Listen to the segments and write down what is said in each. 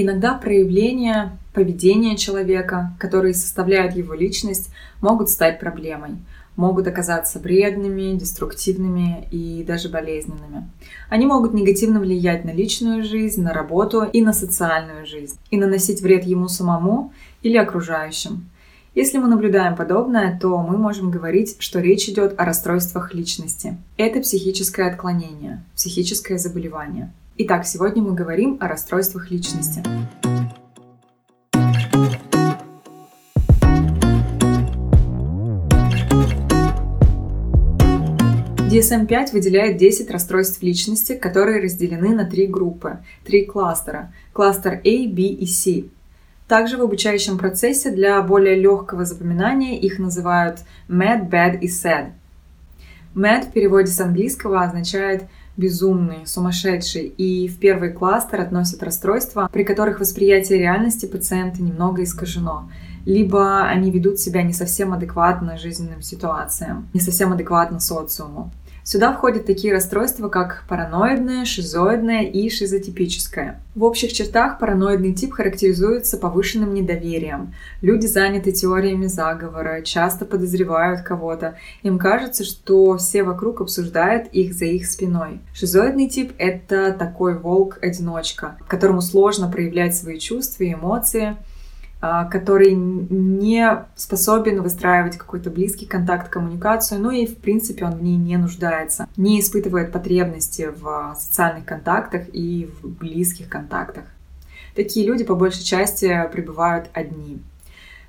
Иногда проявления поведения человека, которые составляют его личность, могут стать проблемой, могут оказаться вредными, деструктивными и даже болезненными. Они могут негативно влиять на личную жизнь, на работу и на социальную жизнь, и наносить вред ему самому или окружающим. Если мы наблюдаем подобное, то мы можем говорить, что речь идет о расстройствах личности. Это психическое отклонение, психическое заболевание. Итак, сегодня мы говорим о расстройствах личности. DSM-5 выделяет 10 расстройств личности, которые разделены на три группы, три кластера. Кластер A, B и C. Также в обучающем процессе для более легкого запоминания их называют mad, bad и sad. Mad в переводе с английского означает безумный, сумасшедший, и в первый кластер относят расстройства, при которых восприятие реальности пациента немного искажено, либо они ведут себя не совсем адекватно жизненным ситуациям, не совсем адекватно социуму. Сюда входят такие расстройства, как параноидное, шизоидное и шизотипическое. В общих чертах параноидный тип характеризуется повышенным недоверием. Люди заняты теориями заговора, часто подозревают кого-то. Им кажется, что все вокруг обсуждают их за их спиной. Шизоидный тип — это такой волк-одиночка, которому сложно проявлять свои чувства и эмоции — который не способен выстраивать какой-то близкий контакт, коммуникацию, ну и, в принципе, он в ней не нуждается, не испытывает потребности в социальных контактах и в близких контактах. Такие люди по большей части пребывают одни.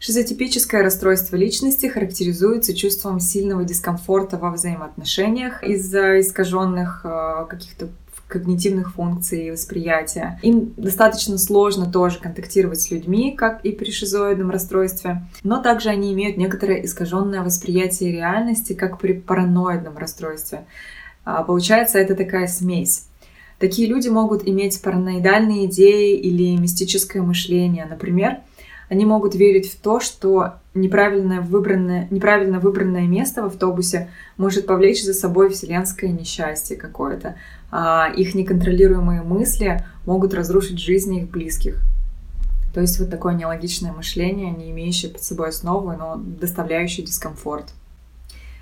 Шизотипическое расстройство личности характеризуется чувством сильного дискомфорта во взаимоотношениях из-за искаженных а, каких-то когнитивных функций восприятия. Им достаточно сложно тоже контактировать с людьми, как и при шизоидном расстройстве, но также они имеют некоторое искаженное восприятие реальности, как при параноидном расстройстве. А, получается, это такая смесь. Такие люди могут иметь параноидальные идеи или мистическое мышление. Например, они могут верить в то, что неправильно выбранное, неправильно выбранное место в автобусе может повлечь за собой вселенское несчастье какое-то. А их неконтролируемые мысли могут разрушить жизни их близких. То есть вот такое нелогичное мышление, не имеющее под собой основы, но доставляющее дискомфорт.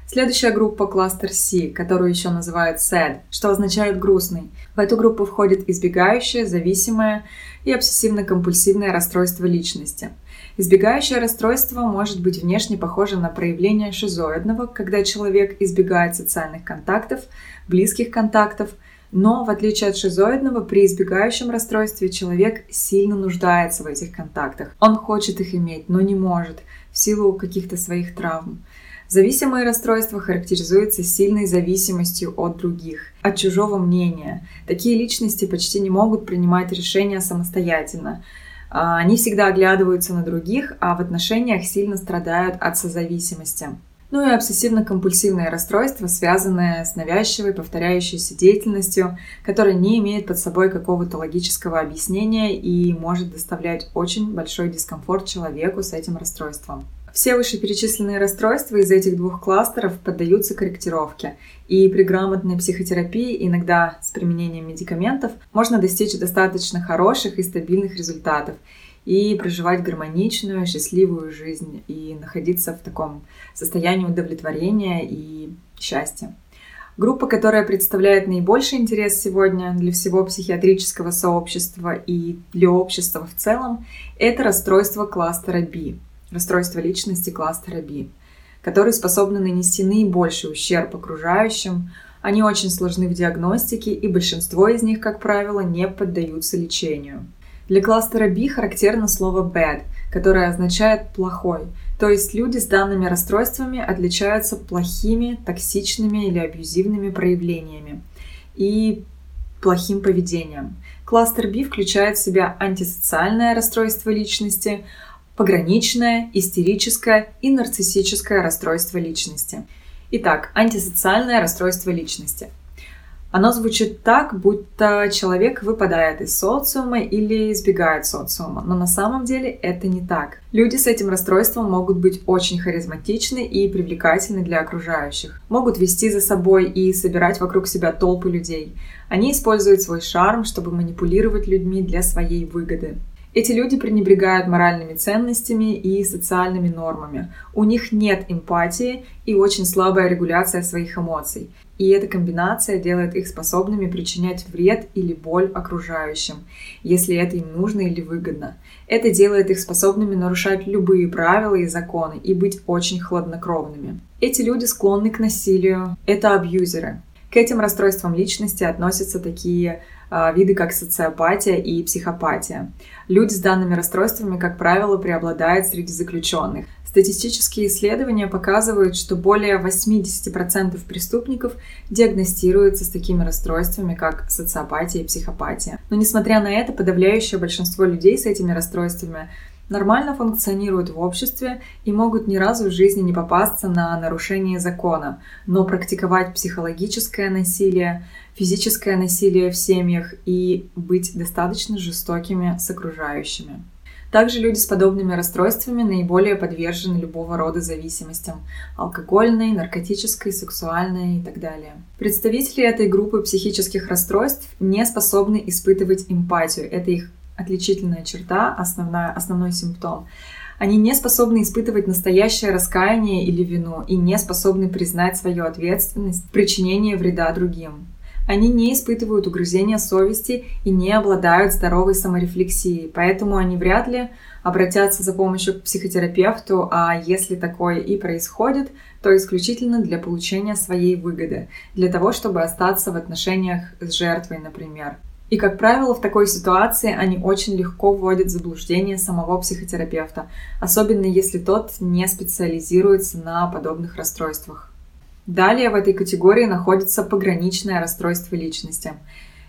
Следующая группа кластер C, которую еще называют SAD, что означает грустный. В эту группу входит избегающее, зависимое и обсессивно-компульсивное расстройство личности. Избегающее расстройство может быть внешне похоже на проявление шизоидного, когда человек избегает социальных контактов, близких контактов, но в отличие от шизоидного, при избегающем расстройстве человек сильно нуждается в этих контактах. Он хочет их иметь, но не может в силу каких-то своих травм. Зависимые расстройства характеризуются сильной зависимостью от других, от чужого мнения. Такие личности почти не могут принимать решения самостоятельно. А, они всегда оглядываются на других, а в отношениях сильно страдают от созависимости. Ну и обсессивно-компульсивное расстройство, связанное с навязчивой, повторяющейся деятельностью, которая не имеет под собой какого-то логического объяснения и может доставлять очень большой дискомфорт человеку с этим расстройством. Все вышеперечисленные расстройства из этих двух кластеров поддаются корректировке, и при грамотной психотерапии, иногда с применением медикаментов, можно достичь достаточно хороших и стабильных результатов и проживать гармоничную, счастливую жизнь и находиться в таком состоянии удовлетворения и счастья. Группа, которая представляет наибольший интерес сегодня для всего психиатрического сообщества и для общества в целом, это расстройство кластера B расстройства личности кластера B, которые способны нанести наибольший ущерб окружающим. Они очень сложны в диагностике, и большинство из них, как правило, не поддаются лечению. Для кластера B характерно слово bad, которое означает плохой, то есть люди с данными расстройствами отличаются плохими, токсичными или абьюзивными проявлениями и плохим поведением. Кластер B включает в себя антисоциальное расстройство личности, пограничное, истерическое и нарциссическое расстройство личности. Итак, антисоциальное расстройство личности. Оно звучит так, будто человек выпадает из социума или избегает социума, но на самом деле это не так. Люди с этим расстройством могут быть очень харизматичны и привлекательны для окружающих, могут вести за собой и собирать вокруг себя толпы людей. Они используют свой шарм, чтобы манипулировать людьми для своей выгоды. Эти люди пренебрегают моральными ценностями и социальными нормами. У них нет эмпатии и очень слабая регуляция своих эмоций. И эта комбинация делает их способными причинять вред или боль окружающим, если это им нужно или выгодно. Это делает их способными нарушать любые правила и законы и быть очень хладнокровными. Эти люди склонны к насилию. Это абьюзеры. К этим расстройствам личности относятся такие виды, как социопатия и психопатия. Люди с данными расстройствами, как правило, преобладают среди заключенных. Статистические исследования показывают, что более 80% преступников диагностируются с такими расстройствами, как социопатия и психопатия. Но несмотря на это, подавляющее большинство людей с этими расстройствами нормально функционируют в обществе и могут ни разу в жизни не попасться на нарушение закона, но практиковать психологическое насилие, физическое насилие в семьях и быть достаточно жестокими с окружающими. Также люди с подобными расстройствами наиболее подвержены любого рода зависимостям – алкогольной, наркотической, сексуальной и так далее. Представители этой группы психических расстройств не способны испытывать эмпатию. Это их отличительная черта, основная, основной симптом. Они не способны испытывать настоящее раскаяние или вину и не способны признать свою ответственность в причинении вреда другим. Они не испытывают угрызения совести и не обладают здоровой саморефлексией, поэтому они вряд ли обратятся за помощью к психотерапевту, а если такое и происходит, то исключительно для получения своей выгоды, для того, чтобы остаться в отношениях с жертвой, например. И, как правило, в такой ситуации они очень легко вводят в заблуждение самого психотерапевта, особенно если тот не специализируется на подобных расстройствах. Далее в этой категории находится пограничное расстройство личности.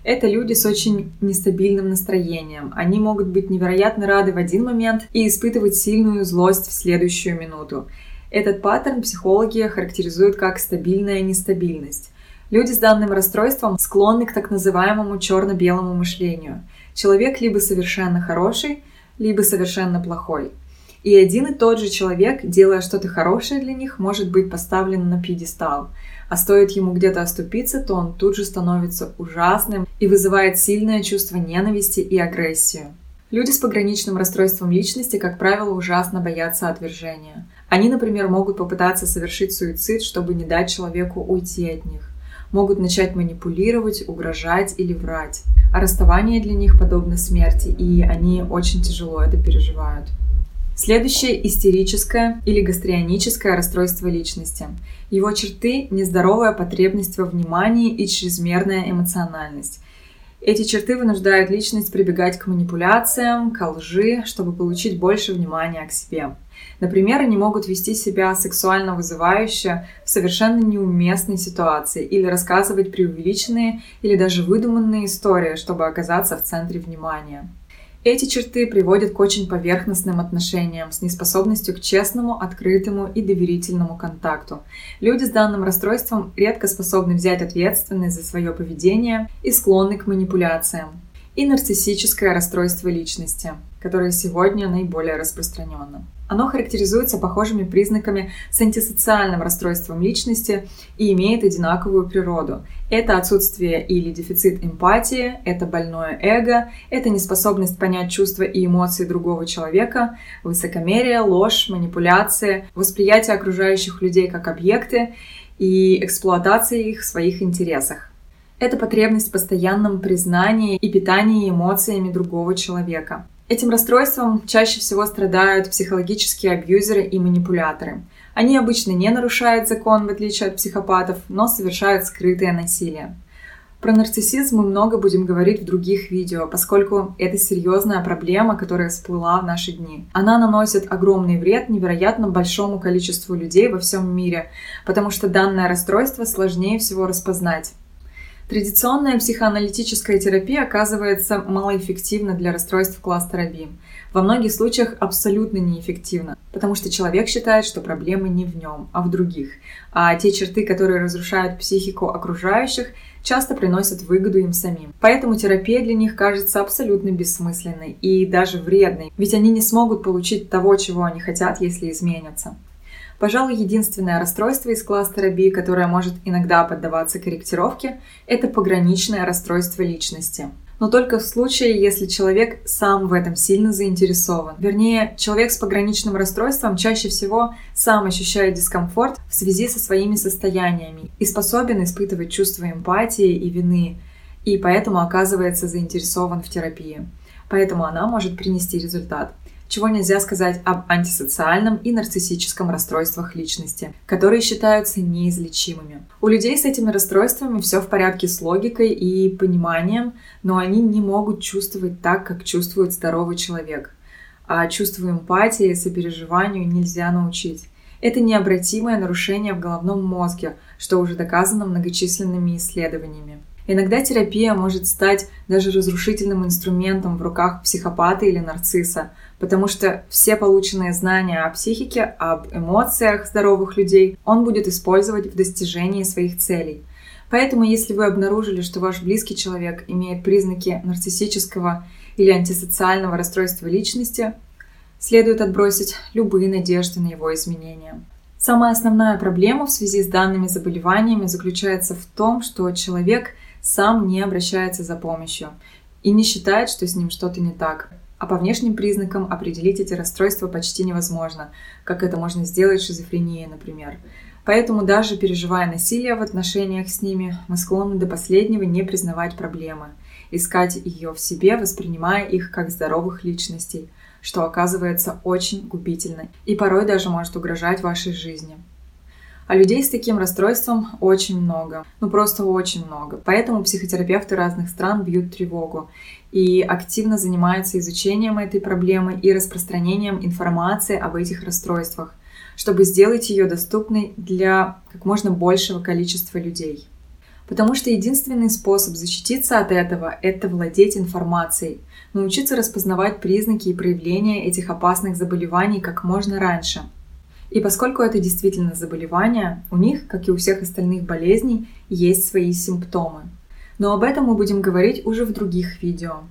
Это люди с очень нестабильным настроением. Они могут быть невероятно рады в один момент и испытывать сильную злость в следующую минуту. Этот паттерн психологи характеризуют как стабильная нестабильность. Люди с данным расстройством склонны к так называемому черно-белому мышлению. Человек либо совершенно хороший, либо совершенно плохой. И один и тот же человек, делая что-то хорошее для них, может быть поставлен на пьедестал. А стоит ему где-то оступиться, то он тут же становится ужасным и вызывает сильное чувство ненависти и агрессию. Люди с пограничным расстройством личности, как правило, ужасно боятся отвержения. Они, например, могут попытаться совершить суицид, чтобы не дать человеку уйти от них могут начать манипулировать, угрожать или врать. А расставание для них подобно смерти, и они очень тяжело это переживают. Следующее – истерическое или гастрионическое расстройство личности. Его черты – нездоровая потребность во внимании и чрезмерная эмоциональность. Эти черты вынуждают личность прибегать к манипуляциям, к лжи, чтобы получить больше внимания к себе. Например, они могут вести себя сексуально вызывающе в совершенно неуместной ситуации или рассказывать преувеличенные или даже выдуманные истории, чтобы оказаться в центре внимания. Эти черты приводят к очень поверхностным отношениям с неспособностью к честному, открытому и доверительному контакту. Люди с данным расстройством редко способны взять ответственность за свое поведение и склонны к манипуляциям. И нарциссическое расстройство личности, которое сегодня наиболее распространено. Оно характеризуется похожими признаками с антисоциальным расстройством личности и имеет одинаковую природу. Это отсутствие или дефицит эмпатии, это больное эго, это неспособность понять чувства и эмоции другого человека, высокомерие, ложь, манипуляции, восприятие окружающих людей как объекты и эксплуатация их в своих интересах. Это потребность в постоянном признании и питании эмоциями другого человека – Этим расстройством чаще всего страдают психологические абьюзеры и манипуляторы. Они обычно не нарушают закон, в отличие от психопатов, но совершают скрытое насилие. Про нарциссизм мы много будем говорить в других видео, поскольку это серьезная проблема, которая всплыла в наши дни. Она наносит огромный вред невероятно большому количеству людей во всем мире, потому что данное расстройство сложнее всего распознать. Традиционная психоаналитическая терапия оказывается малоэффективна для расстройств кластера B. Во многих случаях абсолютно неэффективна, потому что человек считает, что проблемы не в нем, а в других. А те черты, которые разрушают психику окружающих, часто приносят выгоду им самим. Поэтому терапия для них кажется абсолютно бессмысленной и даже вредной, ведь они не смогут получить того, чего они хотят, если изменятся. Пожалуй, единственное расстройство из кластера B, которое может иногда поддаваться корректировке, это пограничное расстройство личности. но только в случае, если человек сам в этом сильно заинтересован. Вернее, человек с пограничным расстройством чаще всего сам ощущает дискомфорт в связи со своими состояниями и способен испытывать чувство эмпатии и вины, и поэтому оказывается заинтересован в терапии. Поэтому она может принести результат чего нельзя сказать об антисоциальном и нарциссическом расстройствах личности, которые считаются неизлечимыми. У людей с этими расстройствами все в порядке с логикой и пониманием, но они не могут чувствовать так, как чувствует здоровый человек. А чувству эмпатии и сопереживанию нельзя научить. Это необратимое нарушение в головном мозге, что уже доказано многочисленными исследованиями. Иногда терапия может стать даже разрушительным инструментом в руках психопата или нарцисса, потому что все полученные знания о психике, об эмоциях здоровых людей он будет использовать в достижении своих целей. Поэтому, если вы обнаружили, что ваш близкий человек имеет признаки нарциссического или антисоциального расстройства личности, следует отбросить любые надежды на его изменения. Самая основная проблема в связи с данными заболеваниями заключается в том, что человек – сам не обращается за помощью и не считает, что с ним что-то не так. А по внешним признакам определить эти расстройства почти невозможно, как это можно сделать с шизофренией, например. Поэтому даже переживая насилие в отношениях с ними, мы склонны до последнего не признавать проблемы, искать ее в себе, воспринимая их как здоровых личностей, что оказывается очень губительно и порой даже может угрожать вашей жизни. А людей с таким расстройством очень много. Ну просто очень много. Поэтому психотерапевты разных стран бьют тревогу и активно занимаются изучением этой проблемы и распространением информации об этих расстройствах, чтобы сделать ее доступной для как можно большего количества людей. Потому что единственный способ защититься от этого – это владеть информацией, научиться распознавать признаки и проявления этих опасных заболеваний как можно раньше – и поскольку это действительно заболевание, у них, как и у всех остальных болезней, есть свои симптомы. Но об этом мы будем говорить уже в других видео.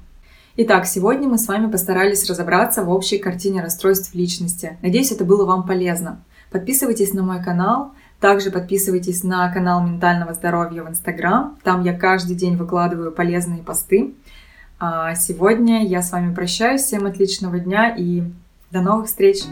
Итак, сегодня мы с вами постарались разобраться в общей картине расстройств личности. Надеюсь, это было вам полезно. Подписывайтесь на мой канал, также подписывайтесь на канал ментального здоровья в Инстаграм. Там я каждый день выкладываю полезные посты. А сегодня я с вами прощаюсь. Всем отличного дня и до новых встреч!